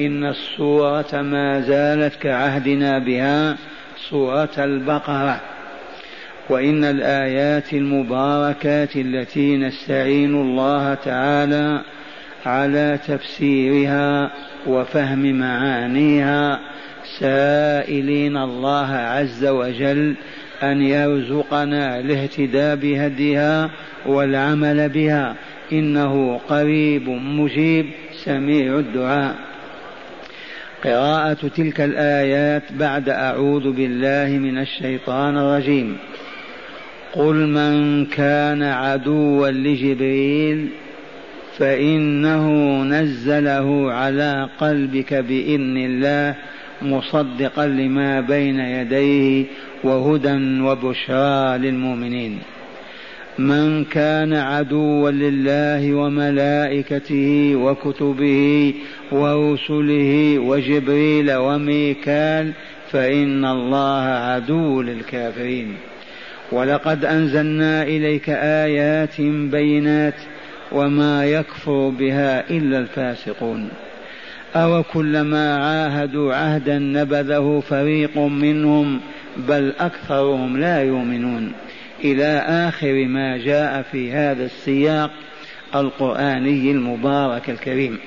إن السورة ما زالت كعهدنا بها سورة البقرة. وإن الآيات المباركات التي نستعين الله تعالى على تفسيرها وفهم معانيها سائلين الله عز وجل أن يرزقنا الاهتداء بهديها والعمل بها. إنه قريب مجيب سميع الدعاء. قراءة تلك الآيات بعد أعوذ بالله من الشيطان الرجيم. قل من كان عدوا لجبريل فإنه نزله على قلبك بإذن الله مصدقا لما بين يديه وهدى وبشرى للمؤمنين. من كان عدوا لله وملائكته وكتبه ورسله وجبريل وميكال فإن الله عدو للكافرين. ولقد أنزلنا إليك آيات بينات وما يكفر بها إلا الفاسقون. أو كلما عاهدوا عهدا نبذه فريق منهم بل أكثرهم لا يؤمنون. إلى آخر ما جاء في هذا السياق القرآني المبارك الكريم.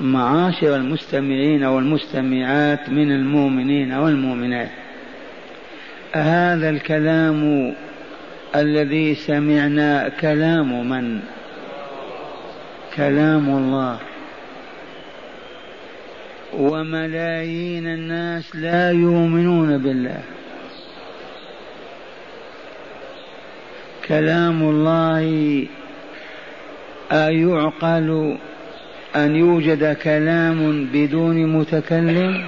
معاشر المستمعين والمستمعات من المؤمنين والمؤمنات هذا الكلام الذي سمعنا كلام من؟ كلام الله. وملايين الناس لا يؤمنون بالله. كلام الله أيعقل أن يوجد كلام بدون متكلم؟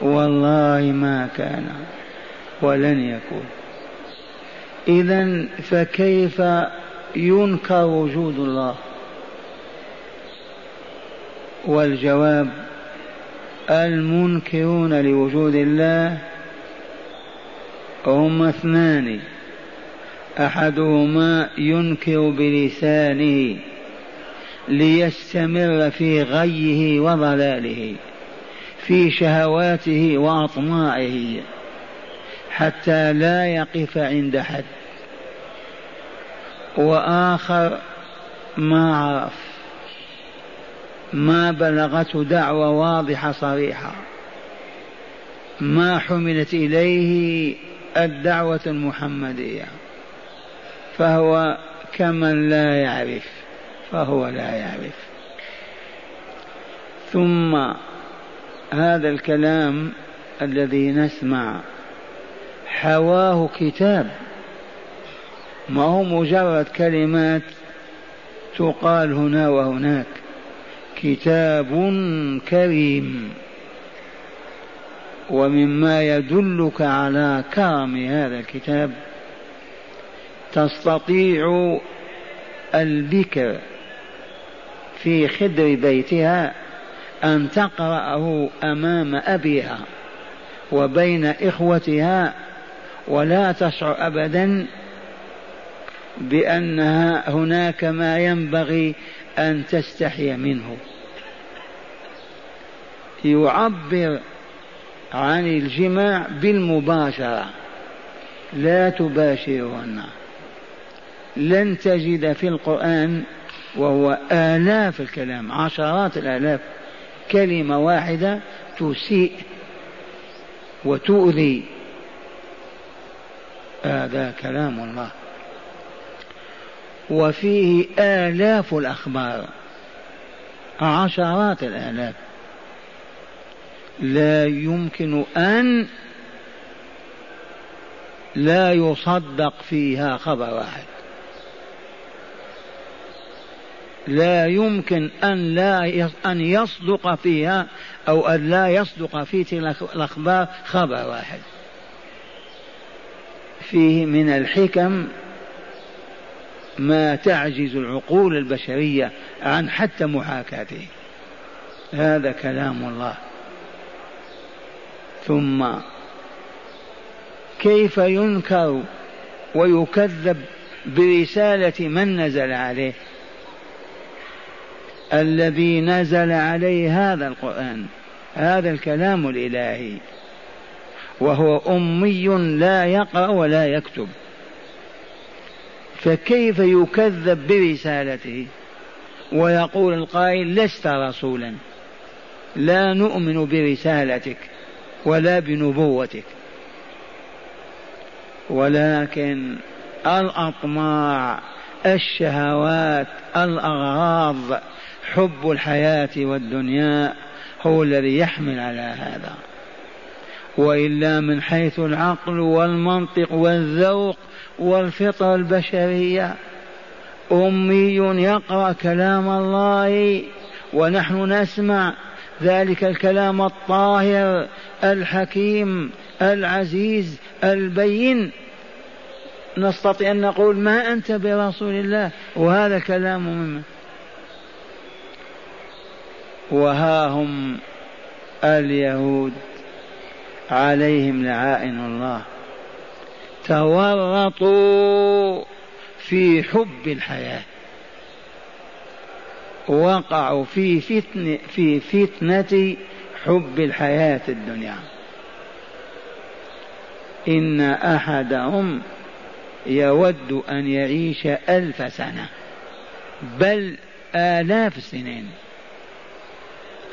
والله ما كان ولن يكون. إذا فكيف ينكر وجود الله؟ والجواب المنكرون لوجود الله هم اثنان. أحدهما ينكر بلسانه ليستمر في غيه وضلاله في شهواته وأطماعه حتى لا يقف عند حد. وآخر ما عرف ما بلغته دعوة واضحة صريحة. ما حملت إليه الدعوة المحمدية. فهو كمن لا يعرف فهو لا يعرف. ثم هذا الكلام الذي نسمع حواه كتاب. ما هو مجرد كلمات تقال هنا وهناك. كتاب كريم. ومما يدلك على كرم هذا الكتاب تستطيع البكر في خدر بيتها أن تقرأه أمام أبيها وبين إخوتها ولا تشعر أبدا بأنها هناك ما ينبغي أن تستحي منه. يعبر عن الجماع بالمباشرة. لا تباشرهن. لن تجد في القرآن وهو آلاف الكلام عشرات الآلاف كلمة واحدة تسيء وتؤذي. هذا كلام الله. وفيه آلاف الأخبار عشرات الآلاف. لا يمكن أن لا يصدق فيها خبر واحد. لا يمكن أن لا أن يصدق فيها أو أن لا يصدق في تلك الأخبار خبر واحد. فيه من الحكم ما تعجز العقول البشرية عن حتى محاكاته. هذا كلام الله. ثم كيف ينكر ويكذب برسالة من نزل عليه؟ الذي نزل عليه هذا القرآن هذا الكلام الإلهي. وهو أمي لا يقرأ ولا يكتب. فكيف يكذب برسالته؟ ويقول القائل لست رسولا. لا نؤمن برسالتك ولا بنبوتك. ولكن الأطماع الشهوات الأغراض حب الحياة والدنيا هو الذي يحمل على هذا. وإلا من حيث العقل والمنطق والذوق والفطره البشرية أمي يقرأ كلام الله ونحن نسمع ذلك الكلام الطاهر الحكيم العزيز البين. نستطيع أن نقول ما أنت برسول الله وهذا كلام ممن وها هم اليهود عليهم لعائن الله. تورطوا في حب الحياة. وقعوا في فتنة في فتنة حب الحياة الدنيا. إن أحدهم يود أن يعيش ألف سنة بل آلاف السنين.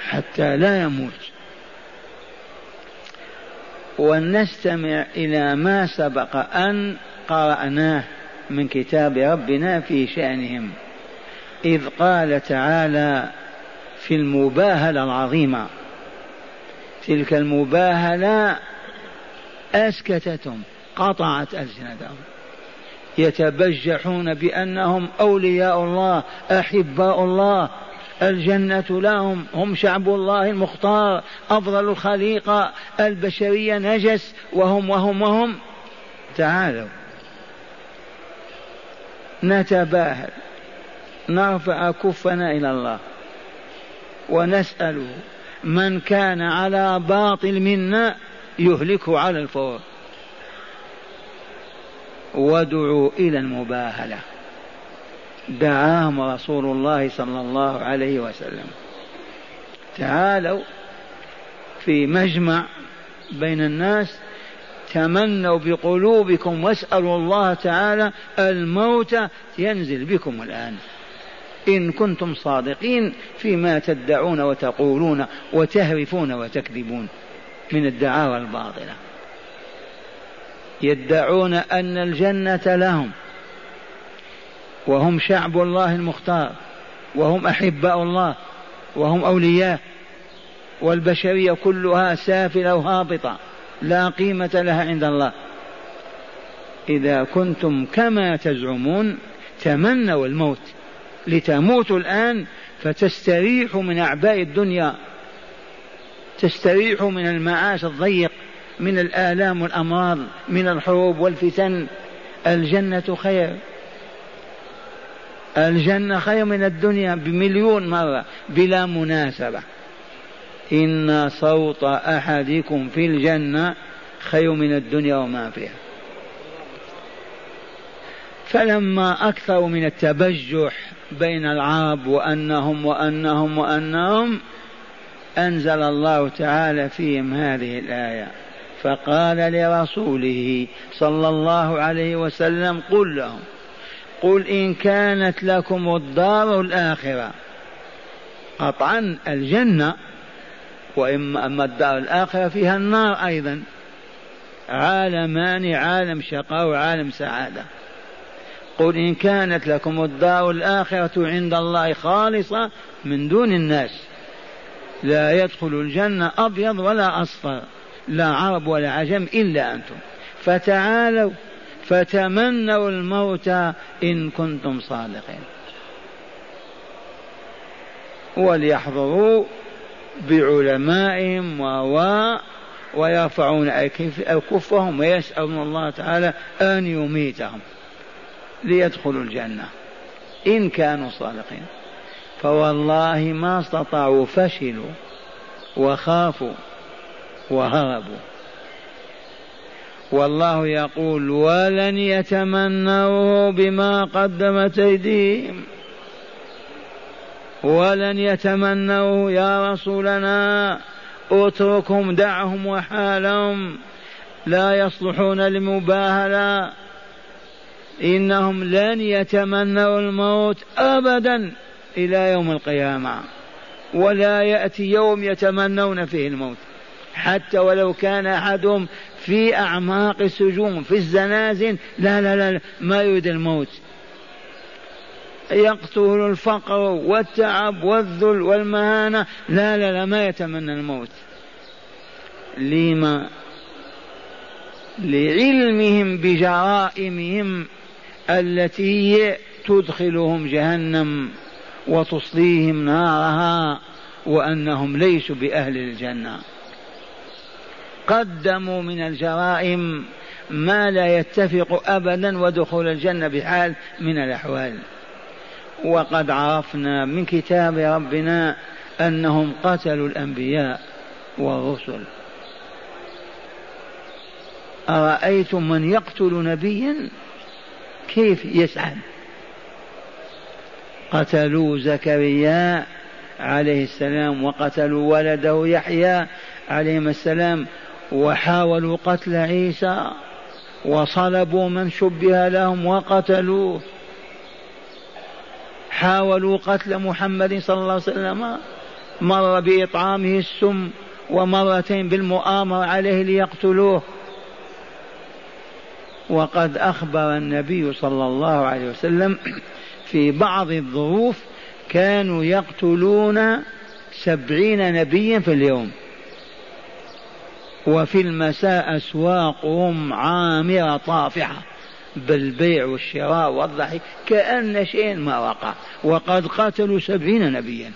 حتى لا يموت. ونستمع إلى ما سبق أن قرأناه من كتاب ربنا في شأنهم. إذ قال تعالى في المباهلة العظيمة تلك المباهلة أسكتتهم قطعت ألسنتهم. يتبجحون بأنهم أولياء الله أحباء الله الجنة لهم هم شعب الله المختار أفضل الخليقة البشرية نجس وهم وهم وهم. تعالوا. نتباهل. نرفع كفنا إلى الله. ونسأله. من كان على باطل منا يهلكه على الفور. وادعوا إلى المباهلة. دعاهم رسول الله صلى الله عليه وسلم. تعالوا في مجمع بين الناس. تمنوا بقلوبكم واسألوا الله تعالى الموت ينزل بكم الآن. إن كنتم صادقين فيما تدعون وتقولون وتهرفون وتكذبون من الدعاوى الباطلة. يدعون أن الجنة لهم. وهم شعب الله المختار وهم أحباء الله وهم أولياء والبشرية كلها سافلة وهابطة لا قيمة لها عند الله. إذا كنتم كما تزعمون تمنوا الموت. لتموتوا الآن فتستريحوا من أعباء الدنيا تستريحوا من المعاش الضيق من الآلام والأمراض من الحروب والفتن. الجنة خير. الجنة خير من الدنيا بمليون مرة بلا مناسبة. إن صوت أحدكم في الجنة خير من الدنيا وما فيها. فلما أكثروا من التبجح بين العرب وأنهم وأنهم وأنهم أنزل الله تعالى فيهم هذه الآية. فقال لرسوله صلى الله عليه وسلم قل لهم قل إن كانت لكم الدار الآخرة. قطعا الجنة وإما أما الدار الآخرة فيها النار أيضا. عالمان عالم شقاء وعالم سعادة. قل إن كانت لكم الدار الآخرة عند الله خالصة من دون الناس. لا يدخل الجنة أبيض ولا أصفر. لا عرب ولا عجم إلا أنتم. فتعالوا فتمنوا الموت إن كنتم صادقين. وليحضروا بعلمائهم و ويرفعون أكفهم ويسألون الله تعالى أن يميتهم ليدخلوا الجنة. إن كانوا صادقين. فوالله ما استطاعوا فشلوا وخافوا وهربوا. والله يقول ولن يتمنوه بما قدمت أيديهم. ولن يتمنوا يا رسولنا. اتركهم دعهم وحالهم. لا يصلحون للمباهله إنهم لن يتمنوا الموت ابدا إلى يوم القيامة. ولا يأتي يوم يتمنون فيه الموت. حتى ولو كان أحدهم في أعماق السجون في الزنازل لا لا لا ما يريد الموت. يقتل الفقر والتعب والذل والمهانة لا لا لا ما يتمنى الموت. لما؟ لعلمهم بجرائمهم التي تدخلهم جهنم وتصليهم نارها وأنهم ليسوا بأهل الجنة. قدموا من الجرائم ما لا يتفق ابدا ودخول الجنة بحال من الأحوال. وقد عرفنا من كتاب ربنا أنهم قتلوا الأنبياء والرسل. أرأيتم من يقتل نبيا؟ كيف يسعد قتلوا زكريا عليه السلام وقتلوا ولده يحيى عليهما السلام وحاولوا قتل عيسى وصلبوا من شبه لهم وقتلوه. حاولوا قتل محمد صلى الله عليه وسلم مر بإطعامه السم ومرتين بالمؤامرة عليه ليقتلوه. وقد أخبر النبي صلى الله عليه وسلم في بعض الظروف كانوا يقتلون سبعين نبيا في اليوم. وفي المساء أسواقهم عامرة طافحة بالبيع والشراء والضحك كأن شيء ما وقع. وقد قتلوا سبعين نبيا.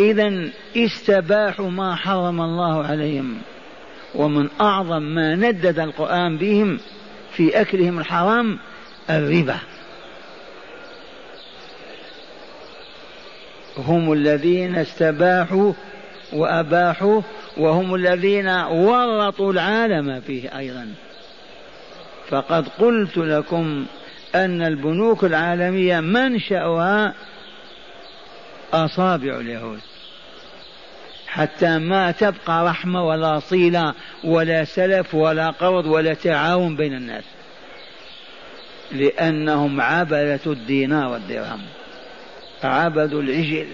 إذا استباحوا ما حرم الله عليهم ومن أعظم ما ندد القرآن بهم في أكلهم الحرام الربا. هم الذين استباحوا وأباحوا وهم الذين ورطوا العالم فيه أيضا. فقد قلت لكم أن البنوك العالمية منشأها أصابع اليهود. حتى ما تبقى رحمة ولا صلة ولا سلف ولا قرض ولا تعاون بين الناس. لأنهم عبدة الدينار والدرهم. عبدوا العجل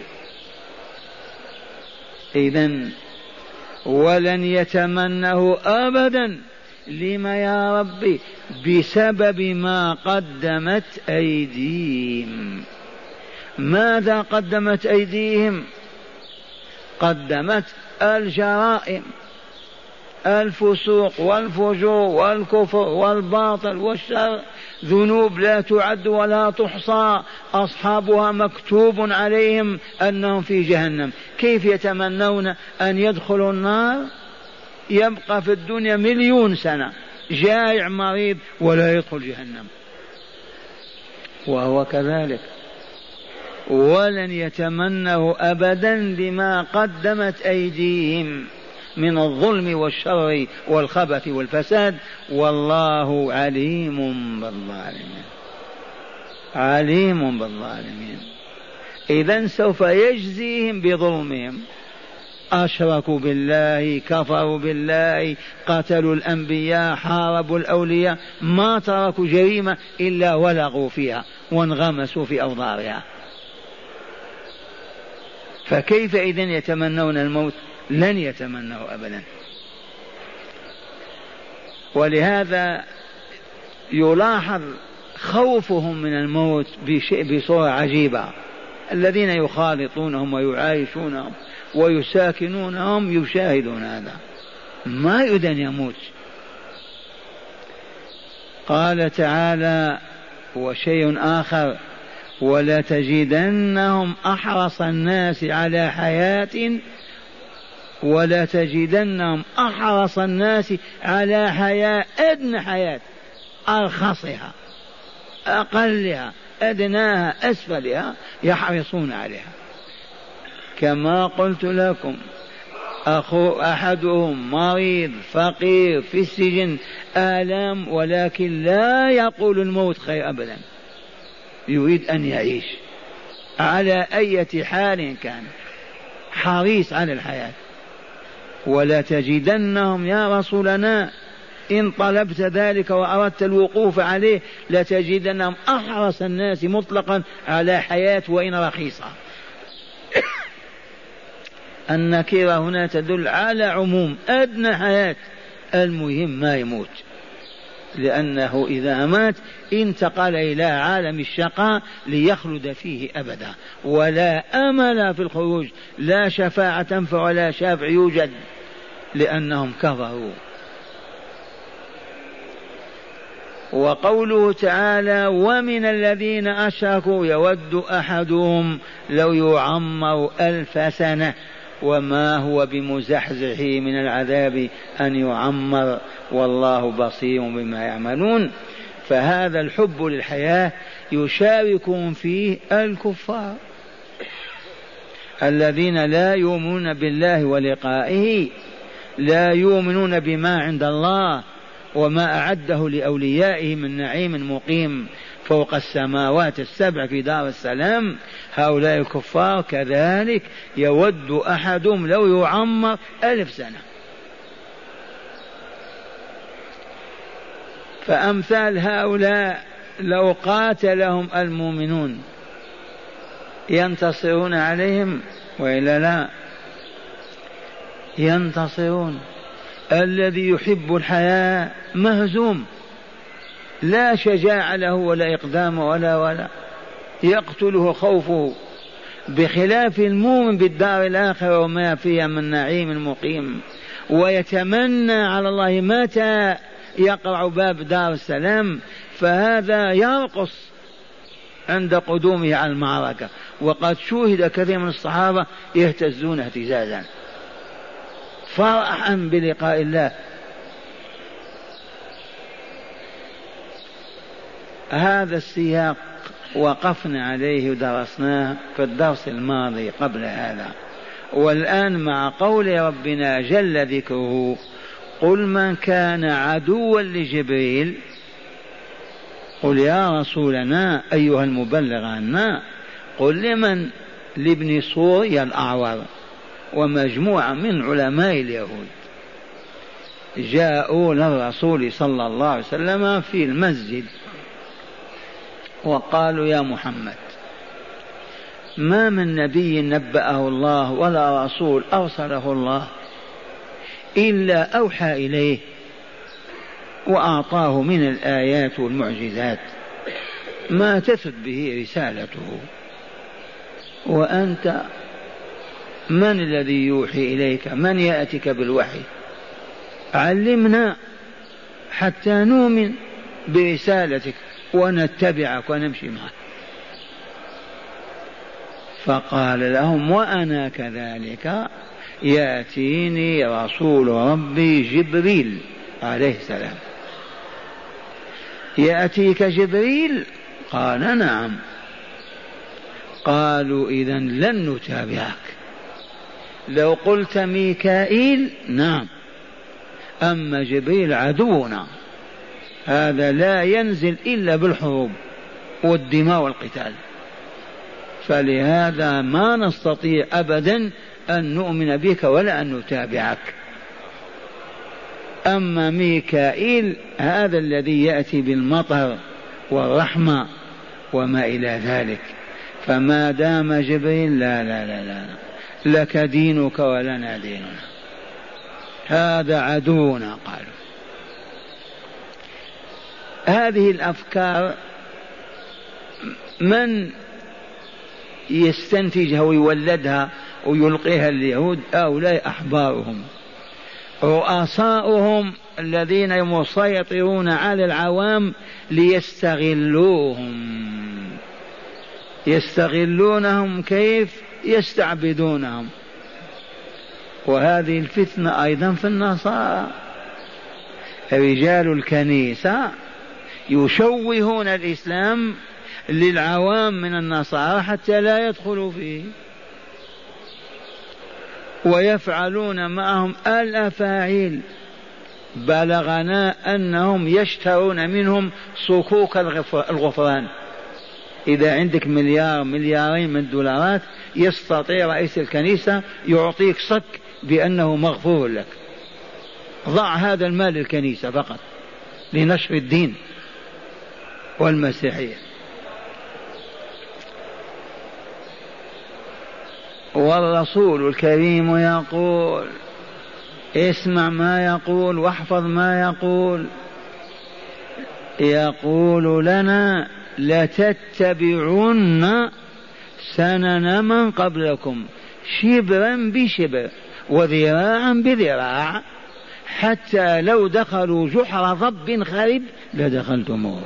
إذا ولن يتمنه أبدا. لما يا ربي؟ بسبب ما قدمت أيديهم. ماذا قدمت أيديهم؟ قدمت الجرائم الفسوق والفجور والكفر والباطل والشر. ذنوب لا تعد ولا تحصى أصحابها مكتوب عليهم أنهم في جهنم. كيف يتمنون أن يدخلوا النار؟ يبقى في الدنيا مليون سنة جائع مريض ولا يدخل جهنم. وهو كذلك. ولن يتمنه ابدا بما قدمت أيديهم. من الظلم والشر والخبث والفساد والله عليم بالظالمين. عليم بالظالمين. اذا سوف يجزيهم بظلمهم. أشركوا بالله كفروا بالله قتلوا الأنبياء حاربوا الأولياء ما تركوا جريمة إلا ولغوا فيها وانغمسوا في أوضارها فكيف إذا يتمنون الموت؟ لن يتمنوا أبدا. ولهذا يلاحظ خوفهم من الموت بصورة عجيبة. الذين يخالطونهم ويعايشونهم ويساكنونهم يشاهدون هذا. ما يريد أن يموت. قال تعالى وشيء آخر ولا تجدنهم أحرص الناس على حياة ولا تجدنهم أحرص الناس على حياة أدنى حياة. أرخصها أقلها أدناها أسفلها يحرصون عليها. كما قلت لكم أخو أحدهم مريض فقير في السجن آلام ولكن لا يقول الموت خير أبدا. يريد أن يعيش. على أية حال كان؟ حريص على الحياة. ولا تجدنهم يا رسولنا إن طلبت ذلك وأردت الوقوف عليه لتجدنهم أحرص الناس مطلقا على حياة وإن رخيصة. النكيرة هنا تدل على عموم أدنى حياة. المهم ما يموت. لأنه إذا مات انتقل إلى عالم الشقاء ليخلد فيه أبدا. ولا أمل في الخروج. لا شفاعة تنفع ولا شافع يوجد. لأنهم كفروا. وقوله تعالى ومن الذين أشركوا يود أحدهم لو يعمر ألف سنة وما هو بمزحزحه من العذاب أن يعمر؟ والله بصير بما يعملون. فهذا الحب للحياة يشاركهم فيه الكفار الذين لا يؤمنون بالله ولقائه. لا يؤمنون بما عند الله وما أعده لأوليائه من نعيم مقيم. فوق السماوات السبع في دار السلام هؤلاء الكفار كذلك يود أحدهم لو يعمر ألف سنة. فأمثال هؤلاء لو قاتلهم المؤمنون ينتصرون عليهم وإلا لا؟ ينتصرون. الذي يحب الحياة مهزوم. لا شجاعة له ولا إقدام ولا ولا. يقتله خوفه بخلاف المؤمن بالدار الآخرة وما فيها من نعيم مقيم. ويتمنى على الله متى يقرع باب دار السلام. فهذا يرقص عند قدومه على المعركة. وقد شوهد كثير من الصحابة يهتزون اهتزازا. فرحا بلقاء الله. هذا السياق وقفنا عليه ودرسناه في الدرس الماضي قبل هذا. والآن مع قول ربنا جل ذكره قل من كان عدوا لجبريل قل يا رسولنا أيها المبلغ عنا قل لمن؟ لابن سوريا الأعور. ومجموعة من علماء اليهود جاءوا للرسول صلى الله عليه وسلم في المسجد وقالوا يا محمد ما من نبي نبأه الله ولا رسول أرسله الله إلا أوحى إليه وأعطاه من الآيات والمعجزات ما تثبت به رسالته وأنت من الذي يوحي إليك؟ من يأتيك بالوحي؟ علمنا حتى نؤمن برسالتك ونتبعك ونمشي معك. فقال لهم وأنا كذلك يأتيني رسول ربي جبريل عليه السلام. يأتيك جبريل؟ قال نعم. قالوا إذا لن نتابعك. لو قلت ميكائيل نعم. أما جبريل عدونا هذا لا ينزل إلا بالحروب والدماء والقتال. فلهذا ما نستطيع أبدا أن نؤمن بك ولا أن نتابعك. أما ميكائيل هذا الذي يأتي بالمطر والرحمة وما إلى ذلك. فما دام جبريل لا لا لا لا لك دينك ولنا ديننا. هذا عدونا قالوا. هذه الأفكار من يستنتجها ويولدها ويلقيها اليهود؟ هؤلاء أحبارهم. رؤساؤهم الذين مسيطرون على العوام ليستغلوهم. يستغلونهم كيف؟ يستعبدونهم. وهذه الفتنة أيضا في النصارى. رجال الكنيسة يشوهون الإسلام للعوام من النصارى حتى لا يدخلوا فيه. ويفعلون معهم الأفاعيل. بلغنا أنهم يشترون منهم صكوك الغفران. إذا عندك مليار مليارين من الدولارات يستطيع رئيس الكنيسة يعطيك صك بأنه مغفور لك. ضع هذا المال للكنيسة فقط لنشر الدين والمسيحية. والرسول الكريم يقول اسمع ما يقول واحفظ ما يقول. يقول لنا لتتبعن سنن من قبلكم شبرا بشبر وذراعا بذراع حتى لو دخلوا جحر ضب خرب لدخلتموه.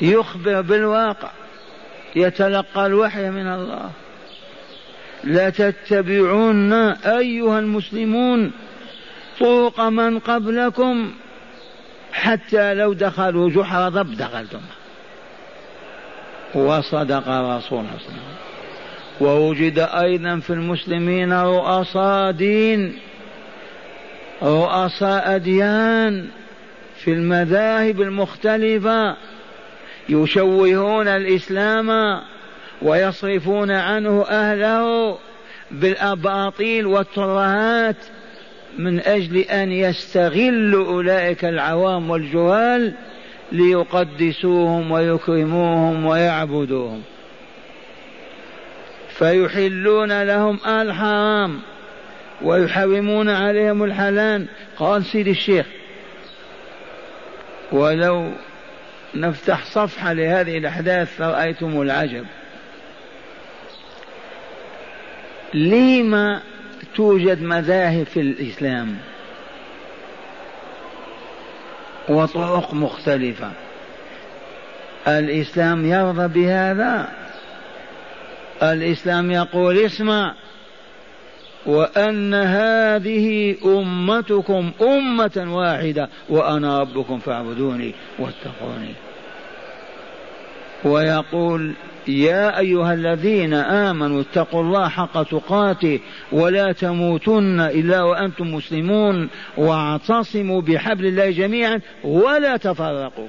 يخبر بالواقع يتلقى الوحي من الله. لتتبعون أيها المسلمون طرق من قبلكم حتى لو دخلوا جحر ضب دخلتم وصدق رسول الله ووجد أيضا في المسلمين رؤساء دين رؤساء أديان في المذاهب المختلفة يشوهون الإسلام ويصرفون عنه أهله بالأباطيل والترهات من أجل أن يستغل أولئك العوام والجهال ليقدسوهم ويكرموهم ويعبدوهم. فيحلون لهم الحرام ويحرمون عليهم الحلال. قال سيدي الشيخ ولو نفتح صفحة لهذه الأحداث فرأيتم العجب. لما توجد مذاهب في الإسلام؟ وطرق مختلفة. الإسلام يرضى بهذا. الإسلام يقول اسمع وأن هذه أمتكم أمة واحدة وأنا ربكم فاعبدوني واتقوني. ويقول يا أيها الذين آمنوا اتقوا الله حق تقاته ولا تموتن إلا وأنتم مسلمون واعتصموا بحبل الله جميعا ولا تفرقوا.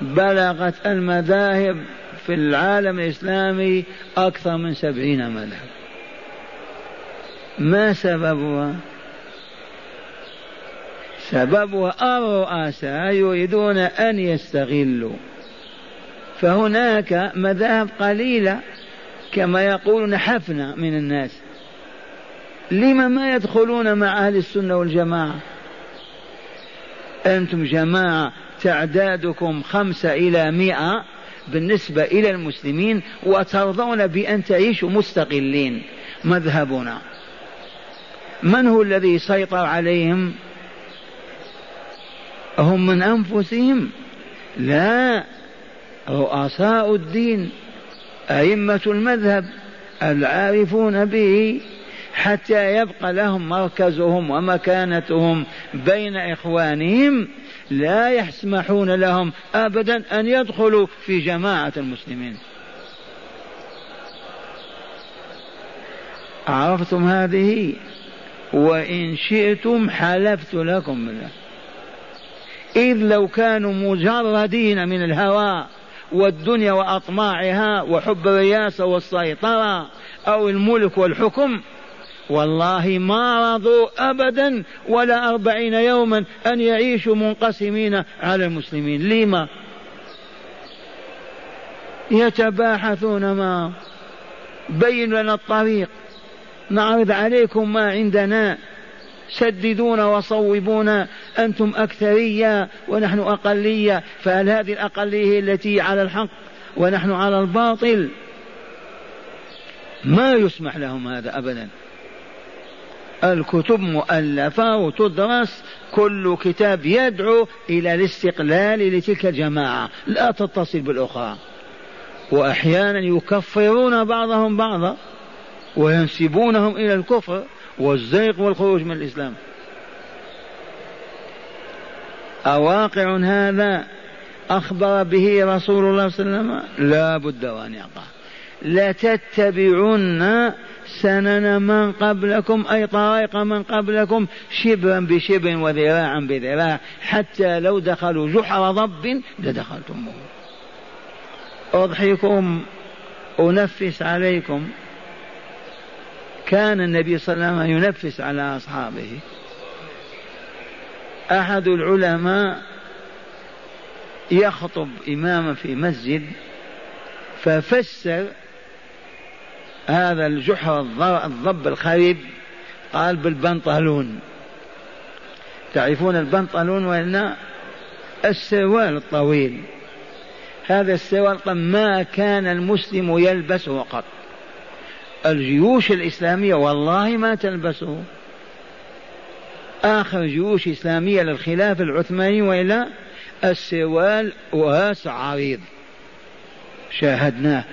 بلغت المذاهب في العالم الإسلامي أكثر من سبعين مذهب. ما سببها؟ سببها الرؤساء يريدون أن يستغلوا. فهناك مذاهب قليلة كما يقولون حفنة من الناس. لما ما يدخلون مع أهل السنة والجماعة؟ أنتم جماعة تعدادكم خمسة إلى مئة بالنسبة إلى المسلمين وترضون بأن تعيشوا مستقلين مذهبنا. من هو الذي سيطر عليهم؟ هم من أنفسهم. لا رؤساء الدين أئمة المذهب العارفون به حتى يبقى لهم مركزهم ومكانتهم بين إخوانهم لا يسمحون لهم أبدا أن يدخلوا في جماعة المسلمين. عرفتم هذه؟ وإن شئتم حلفت لكم بالله. إذ لو كانوا مجردين من الهوى والدنيا وأطماعها وحب الرياسة والسيطرة أو الملك والحكم والله ما رضوا أبدا ولا أربعين يوما أن يعيشوا منقسمين على المسلمين. لما؟ يتباحثون ما بين لنا الطريق. نعرض عليكم ما عندنا. سددونا وصوبونا أنتم أكثرية ونحن أقلية فهل هذه الأقلية التي على الحق ونحن على الباطل؟ ما يسمح لهم هذا أبدا. الكتب مؤلفة وتدرس كل كتاب يدعو إلى الاستقلال لتلك الجماعة. لا تتصل بالأخرى. وأحيانا يكفرون بعضهم بعضا وينسبونهم إلى الكفر. والزيغ والخروج من الإسلام. أواقع هذا أخبر به رسول الله صلى الله عليه وسلم؟ لا بد وأن يقع. لتتبعن سنن من قبلكم أي طريق من قبلكم شبرا بشبر وذراعا بذراع حتى لو دخلوا جحر ضب لدخلتموه. أضحكم أنفس عليكم. كان النبي صلى الله عليه وسلم ينفس على أصحابه. أحد العلماء يخطب إماما في مسجد ففسر هذا الجحر الضب الخريب قال بالبنطلون. تعرفون البنطلون وإن السروال الطويل؟ هذا السروال ما كان المسلم يلبسه قط الجيوش الإسلامية والله ما تلبسه. آخر جيوش إسلامية للخلافة العثماني وإلى السروال واسع عريض شاهدناه.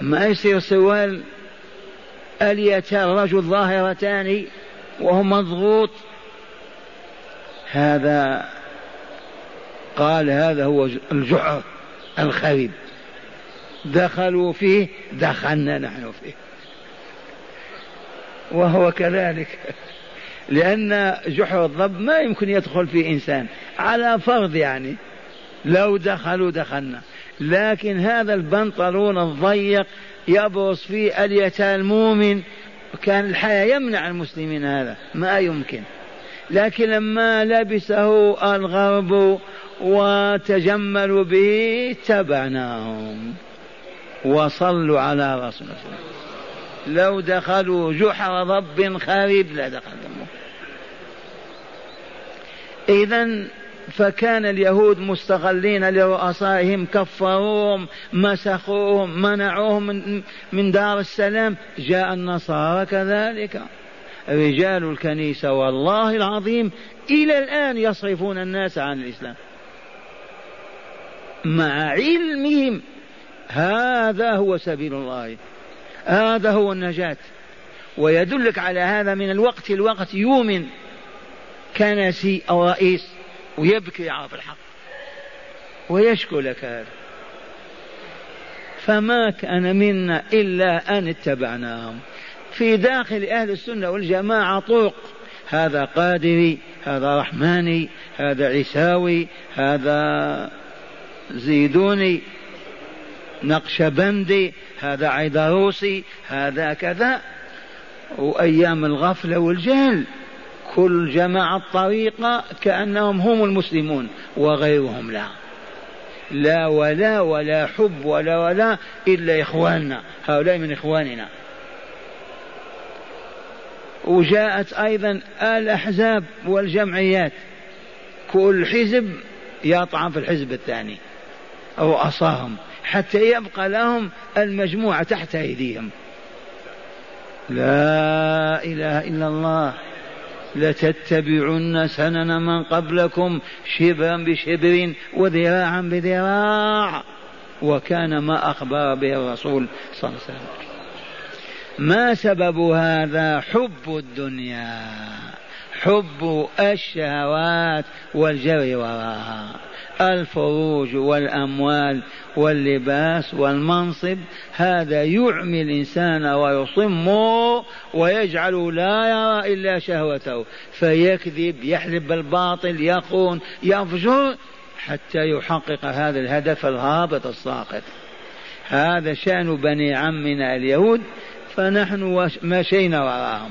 ما يصير سروال اليتان رجل ظاهرتان وهو مضغوط. هذا قال هذا هو الجحر الخريب. دخلوا فيه دخلنا نحن فيه. وهو كذلك. لأن جحر الضب ما يمكن يدخل فيه إنسان على فرض يعني. لو دخلوا دخلنا. لكن هذا البنطلون الضيق يبرص فيه اليتا المؤمن. كان الحياة يمنع المسلمين هذا ما يمكن. لكن لما لبسه الغرب وتجملوا به تبعناهم وصلوا على رسول الله. لو دخلوا جحر ضب خريب لدخلتموه إذا فكان اليهود مستغلين لرؤسائهم كفروهم مسخوهم منعوهم من, من دار السلام. جاء النصارى كذلك. رجال الكنيسة والله العظيم إلى الآن يصرفون الناس عن الإسلام. مع علمهم. هذا هو سبيل الله. هذا هو النجاة. ويدلك على هذا من الوقت الوقت يؤمن كنسي أو رئيس ويبكي يعرف الحق. ويشكو لك هذا. فما كان منا إلا أن اتبعناهم في داخل أهل السنة والجماعة طرق. هذا قادري هذا رحماني هذا عيساوي هذا زيدوني نقشبندي هذا عيدروسي هذا كذا. وأيام الغفلة والجهل كل جماعة الطريقة كأنهم هم المسلمون وغيرهم لا. لا ولا ولا حب ولا ولا إلا إخواننا هؤلاء من إخواننا. وجاءت أيضا الأحزاب والجمعيات كل حزب يطعن في الحزب الثاني أو أصاهم. حتى يبقى لهم المجموعة تحت أيديهم. لا إله إلا الله. لتتبعن سنن من قبلكم شبرا بشبر وذراعا بذراع. وكان ما أخبر به الرسول صلى الله عليه وسلم. ما سبب هذا حب الدنيا؟ حب الشهوات والجري وراها. الفروج والأموال واللباس والمنصب هذا يعمي الإنسان ويصمه ويجعل لا يرى إلا شهوته فيكذب يحلب بالباطل يخون يفجر حتى يحقق هذا الهدف الهابط الساقط. هذا شأن بني عمنا اليهود فنحن مشينا وراهم.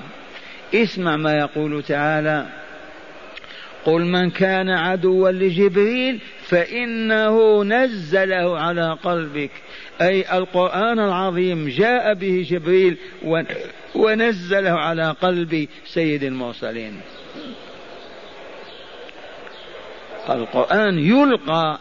اسمع ما يقول تعالى قل من كان عدوا لجبريل فإنه نزله على قلبك. أي القرآن العظيم جاء به جبريل ونزله على قلب سيد المرسلين. القرآن يلقى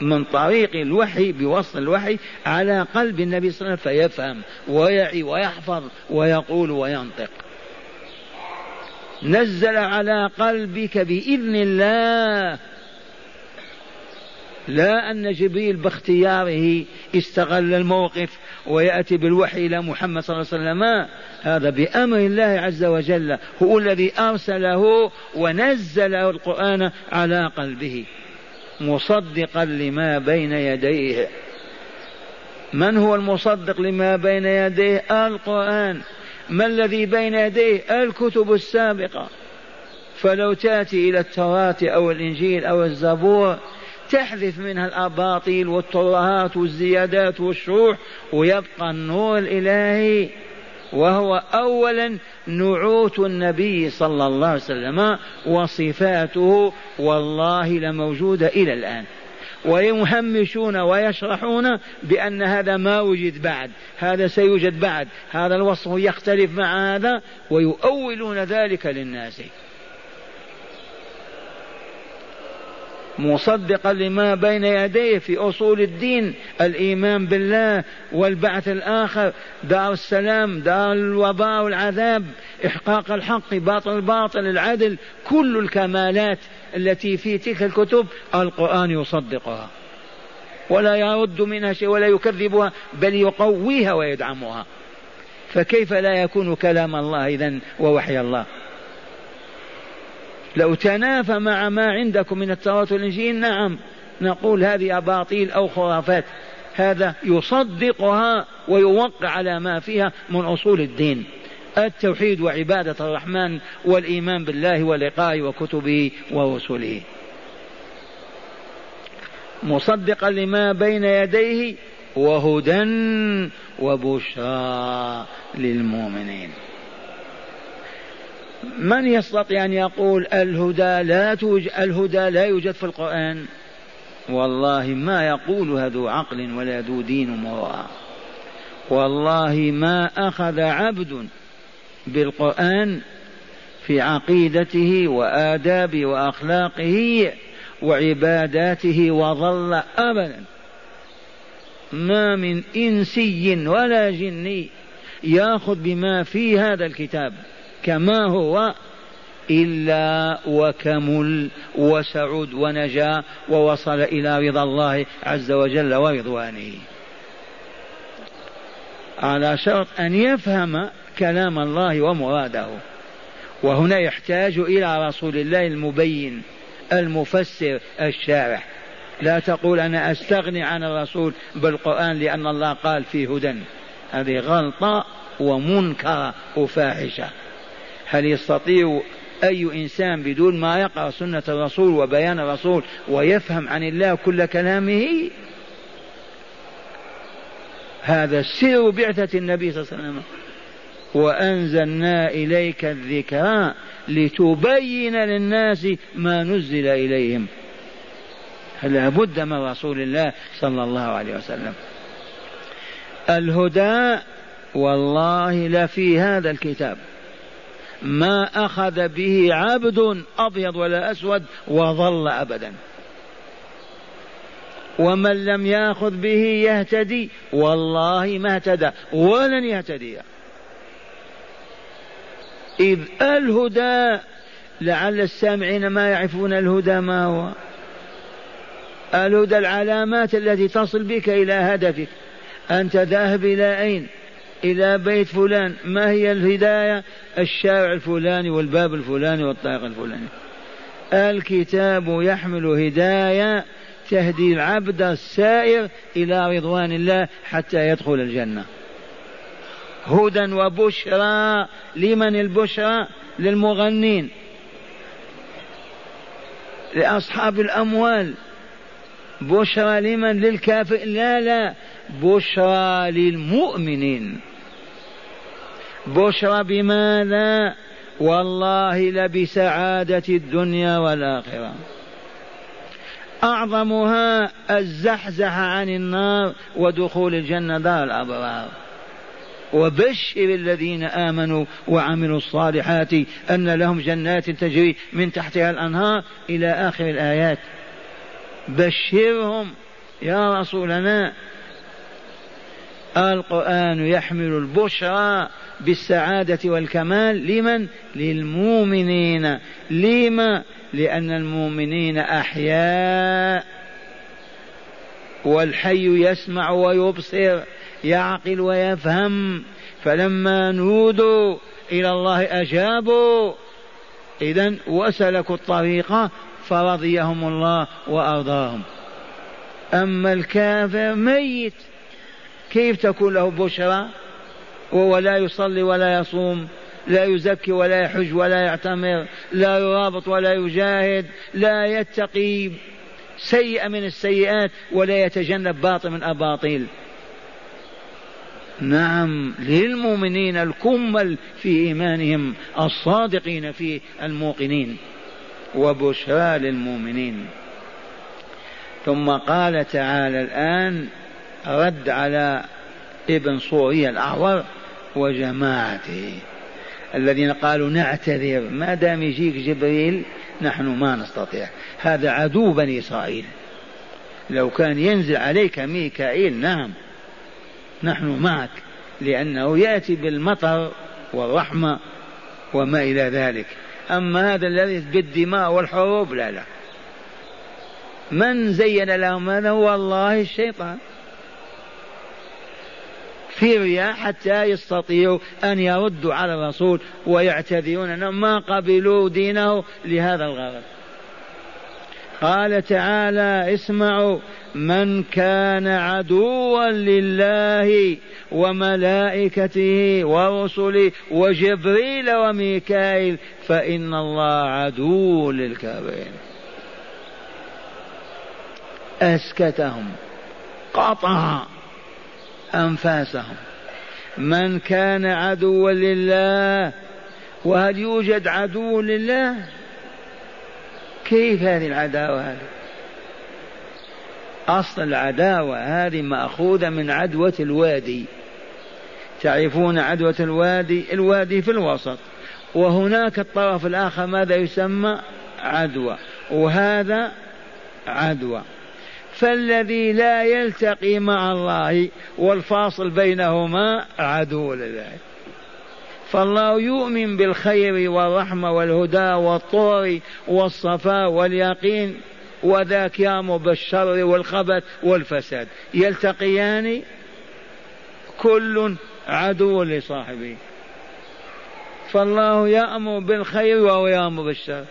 من طريق الوحي بوصل الوحي على قلب النبي صلى الله عليه وسلم فيفهم ويعي ويحفظ ويقول وينطق. نزل على قلبك بإذن الله. لا أن جبريل باختياره استغل الموقف ويأتي بالوحي إلى محمد صلى الله عليه وسلم. هذا بأمر الله عز وجل. هو الذي أرسله ونزل القرآن على قلبه. مصدقا لما بين يديه. من هو المصدق لما بين يديه؟ القرآن. ما الذي بين يديه؟ الكتب السابقة. فلو تأتي إلى التوراة أو الإنجيل أو الزبور تحذف منها الأباطيل والترهات والزيادات والشروح ويبقى النور الإلهي وهو أولا نعوت النبي صلى الله عليه وسلم وصفاته والله لموجودة إلى الآن. ويهمشون ويشرحون بأن هذا ما وجد بعد هذا سيوجد بعد هذا الوصف يختلف مع هذا ويؤولون ذلك للناس. مصدقا لما بين يديه في أصول الدين الإيمان بالله والبعث الآخر دار السلام دار الوباء والعذاب إحقاق الحق باطل الباطل العدل كل الكمالات التي في تلك الكتب القرآن يصدقها. ولا يرد منها شيء ولا يكذبها بل يقويها ويدعمها. فكيف لا يكون كلام الله اذا ووحي الله؟ لو تنافى مع ما عندكم من التوراة والإنجيل نعم نقول هذه أباطيل أو خرافات. هذا يصدقها ويوقع على ما فيها من أصول الدين. التوحيد وعبادة الرحمن والإيمان بالله ولقائه وكتبه ورسله. مصدقا لما بين يديه وهدى وبشرى للمؤمنين. من يستطيع أن يقول الهدى لا توجد الهدى لا يوجد في القرآن؟ والله ما يقولها ذو عقل ولا ذو دين مروءة والله ما أخذ عبد بالقرآن في عقيدته وآدابه وأخلاقه وعباداته وظل أبدا. ما من إنسي ولا جني يأخذ بما في هذا الكتاب. كما هو إلا وكمل وسعد ونجا ووصل إلى رضا الله عز وجل ورضوانه. على شرط أن يفهم كلام الله ومراده. وهنا يحتاج إلى رسول الله المبين المفسر الشارح. لا تقول أنا أستغني عن الرسول بالقرآن لأن الله قال فيه هدى. هذه غلطة ومنكرة وفاحشة. هل يستطيع أي إنسان بدون ما يقرأ سنة الرسول وبيان الرسول ويفهم عن الله كل كلامه؟ هذا سر بعثة النبي صلى الله عليه وسلم. وأنزلنا إليك الذكرى لتبين للناس ما نزل إليهم. لا بد من رسول الله صلى الله عليه وسلم. الهدى والله لفي هذا الكتاب. ما أخذ به عبد أبيض ولا أسود وظل أبدا. ومن لم يأخذ به يهتدي والله ما اهتدى ولن يهتدي. إذ الهدى لعل السامعين ما يعرفون الهدى ما هو؟ الهدى العلامات التي تصل بك إلى هدفك. أنت ذاهب إلى أين؟ إلى بيت فلان ما هي الهداية؟ الشارع الفلاني والباب الفلاني والطريق الفلاني. الكتاب يحمل هداية تهدي العبد السائر إلى رضوان الله حتى يدخل الجنة. هدى وبشرى لمن البشرى؟ للمغنين. لأصحاب الأموال. بشرى لمن؟ للكافر لا لا. بشرى للمؤمنين. بشرى بماذا؟ والله لبسعادة الدنيا والآخرة. أعظمها الزحزح عن النار ودخول الجنة دار الأبرار. وبشر الذين آمنوا وعملوا الصالحات أن لهم جنات تجري من تحتها الأنهار إلى آخر الآيات. بشرهم. يا رسولنا. القرآن يحمل البشرى. بالسعادة والكمال لمن؟ للمؤمنين. لما؟ لأن المؤمنين أحياء. والحي يسمع ويبصر يعقل ويفهم. فلما نودوا إلى الله أجابوا. إذا وسلكوا الطريق فرضيهم الله وأرضاهم. أما الكافر ميت كيف تكون له بشرى؟ وهو لا يصلي ولا يصوم لا يزكي ولا يحج ولا يعتمر لا يرابط ولا يجاهد لا يتقي سيئة من السيئات ولا يتجنب باطل من أباطيل نعم للمؤمنين الكمل في إيمانهم الصادقين في الموقنين وبشرى للمؤمنين. ثم قال تعالى الآن رد على ابن صوري الأعور وجماعته الذين قالوا نعتذر ما دام يجيك جبريل نحن ما نستطيع. هذا عدو بني إسرائيل. لو كان ينزل عليك ميكائيل نعم نحن معك لأنه يأتي بالمطر والرحمة وما إلى ذلك. أما هذا الذي بالدماء والحروب لا لا. من زين لهم هذا؟ هو الله الشيطان. في رياء حتى يستطيعوا أن يردوا على الرسول ويعتذرون أنهم ما قبلوا دينه لهذا الغرض. قال تعالى اسمعوا من كان عدوا لله وملائكته ورسله وجبريل وميكائيل فإن الله عدو للكافرين. أسكتهم قطع أنفاسهم. من كان عدوا لله وهل يوجد عدو لله؟ كيف هذه العداوة هذه؟ أصل العداوة هذه مأخوذة من عدوة الوادي. تعرفون عدوة الوادي؟ الوادي في الوسط. وهناك الطرف الآخر ماذا يسمى؟ عدوى. وهذا عدوى. فالذي لا يلتقي مع الله والفاصل بينهما عدو لله فالله يؤمن بالخير والرحمة والهدى والطور والصفاء واليقين وذاك يامر بالشر والخبث والفساد. يلتقيان كل عدو لصاحبه فالله يأمر بالخير وهو يأمر بالشر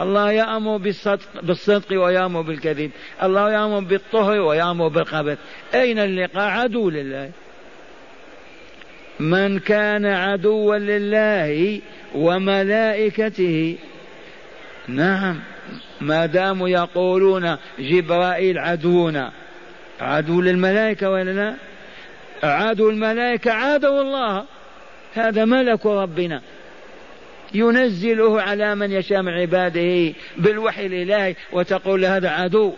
الله يأمر بالصدق, بالصدق ويأمر بالكذب. الله يأمر بالطهر ويأمر بالخبث أين اللقاء؟ عدو لله. من كان عدوا لله وملائكته. نعم. ما داموا يقولون جبرائيل عدونا. عدو للملائكة ولا لا؟ عدو الملائكة عادوا الله. هذا ملك ربنا. ينزله على من يشاء من عباده بالوحي الإلهي وتقول هذا عدو.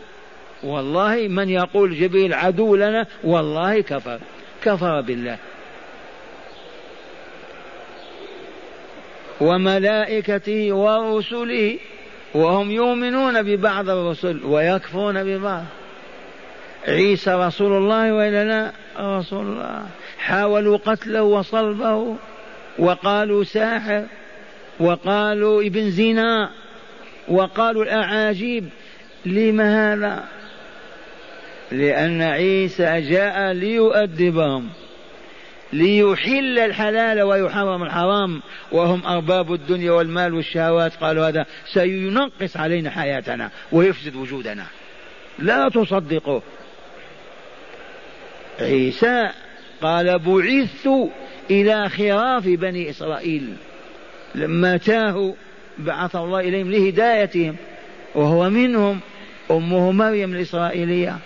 والله من يقول جبريل عدو لنا والله كفر. كفر بالله. وملائكته ورسله وهم يؤمنون ببعض الرسل ويكفرون ببعض. عيسى رسول الله والا لا رسول الله. حاولوا قتله وصلبه وقالوا ساحر. وقالوا ابن زنا وقالوا الأعاجيب لم هذا؟ لأن عيسى جاء ليؤدبهم ليحل الحلال ويحرم الحرام وهم أرباب الدنيا والمال والشهوات. قالوا هذا سينقص علينا حياتنا ويفسد وجودنا. لا تصدقوا. عيسى قال بعثت إلى خراف بني إسرائيل. لما تاهوا بعث الله إليهم لهدايتهم وهو منهم أمه مريم الإسرائيلية.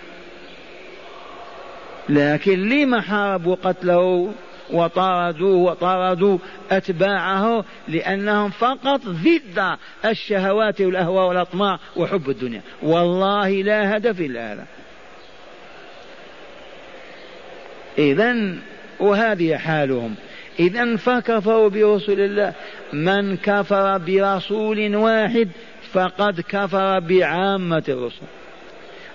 لكن لما حاربوا قتله وطاردوه وطاردوا أتباعه؟ لأنهم فقط ضد الشهوات والأهواء والأطماع وحب الدنيا. والله لا هدف إلا هذا. إذا وهذه حالهم. إذا فكفروا برسل الله. من كفر برسول واحد فقد كفر بعامة الرسل.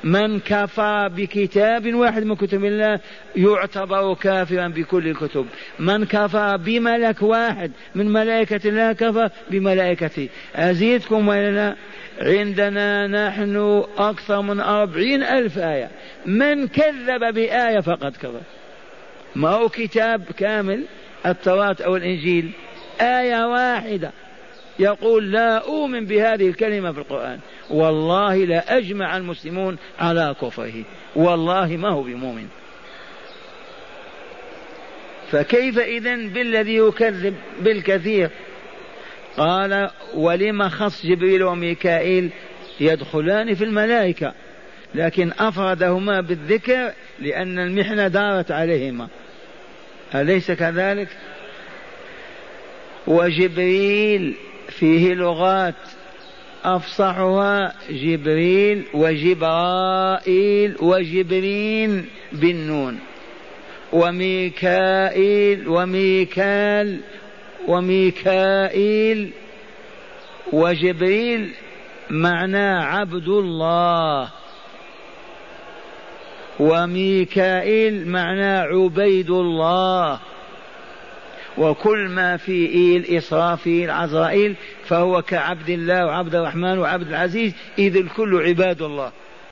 من كفر بكتاب واحد من كتب الله يعتبر كافرا بكل الكتب. من كفر بملك واحد من ملائكة الله كفر بملائكته. أزيدكم ولا عندنا نحن أكثر من أربعين ألف آية. من كذب بآية فقد كفر. ما هو كتاب كامل؟ التوراة أو الإنجيل آية واحدة يقول لا أؤمن بهذه الكلمة في القرآن. والله لا أجمع المسلمون على كفره. والله ما هو بمؤمن. فكيف إذن بالذي يكذب بالكثير؟ قال ولم خص جبريل وميكائيل يدخلان في الملائكة؟ لكن أفردهما بالذكر لأن المحنة دارت عليهما. أليس كذلك؟ وجبريل فيه لغات أفصحها جبريل وجبرائيل وجبرين بالنون وميكائيل وميكال وميكائيل وجبريل معناه عبد الله. وميكائيل معناه عبيد الله. وكل ما في إيل إسرافيل عزرائيل فهو كعبد الله وعبد الرحمن وعبد العزيز إذ الكل عباد الله.